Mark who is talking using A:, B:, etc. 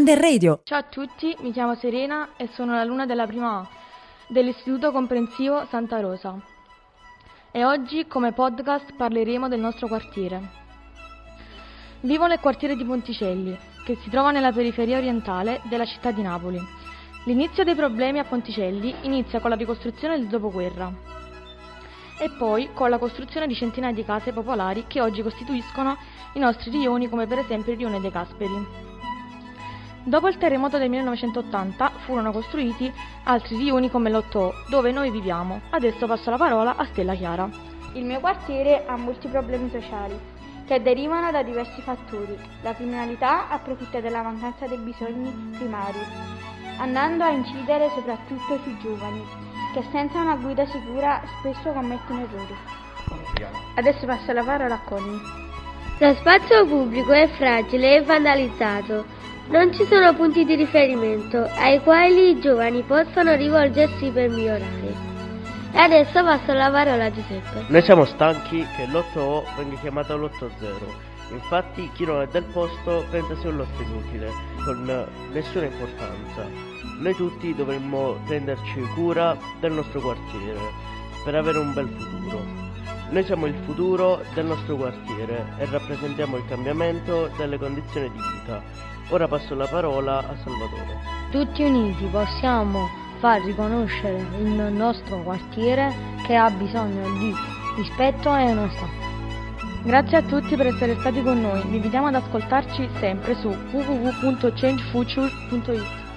A: Under Radio.
B: Ciao a tutti, mi chiamo Serena e sono l'alunna della prima A dell'Istituto Comprensivo Santa Rosa. E oggi come podcast parleremo del nostro quartiere. Vivo nel quartiere di Ponticelli, che si trova nella periferia orientale della città di Napoli. L'inizio dei problemi a Ponticelli inizia con la ricostruzione del dopoguerra e poi con la costruzione di centinaia di case popolari che oggi costituiscono i nostri rioni come per esempio il rione dei Casperi. Dopo il terremoto del 1980 furono costruiti altri riuni come l'Otto, dove noi viviamo. Adesso passo la parola a Stella Chiara.
C: Il mio quartiere ha molti problemi sociali che derivano da diversi fattori. La criminalità approfitta della mancanza dei bisogni primari, andando a incidere soprattutto sui giovani, che senza una guida sicura spesso commettono errori. Adesso passo la parola a Conny.
D: Lo spazio pubblico è fragile e vandalizzato. Non ci sono punti di riferimento ai quali i giovani possano rivolgersi per migliorare. E adesso passo la parola a Giuseppe.
E: Noi siamo stanchi che l'8O venga chiamato l'8-0. Infatti chi non è del posto pensa sia un lotto inutile, con nessuna importanza. Noi tutti dovremmo prenderci cura del nostro quartiere per avere un bel futuro. Noi siamo il futuro del nostro quartiere e rappresentiamo il cambiamento delle condizioni di vita Ora passo la parola a Salvatore.
F: Tutti uniti possiamo far riconoscere il nostro quartiere che ha bisogno di rispetto e onestà.
B: Grazie a tutti per essere stati con noi, vi invitiamo ad ascoltarci sempre su www.changefuture.it.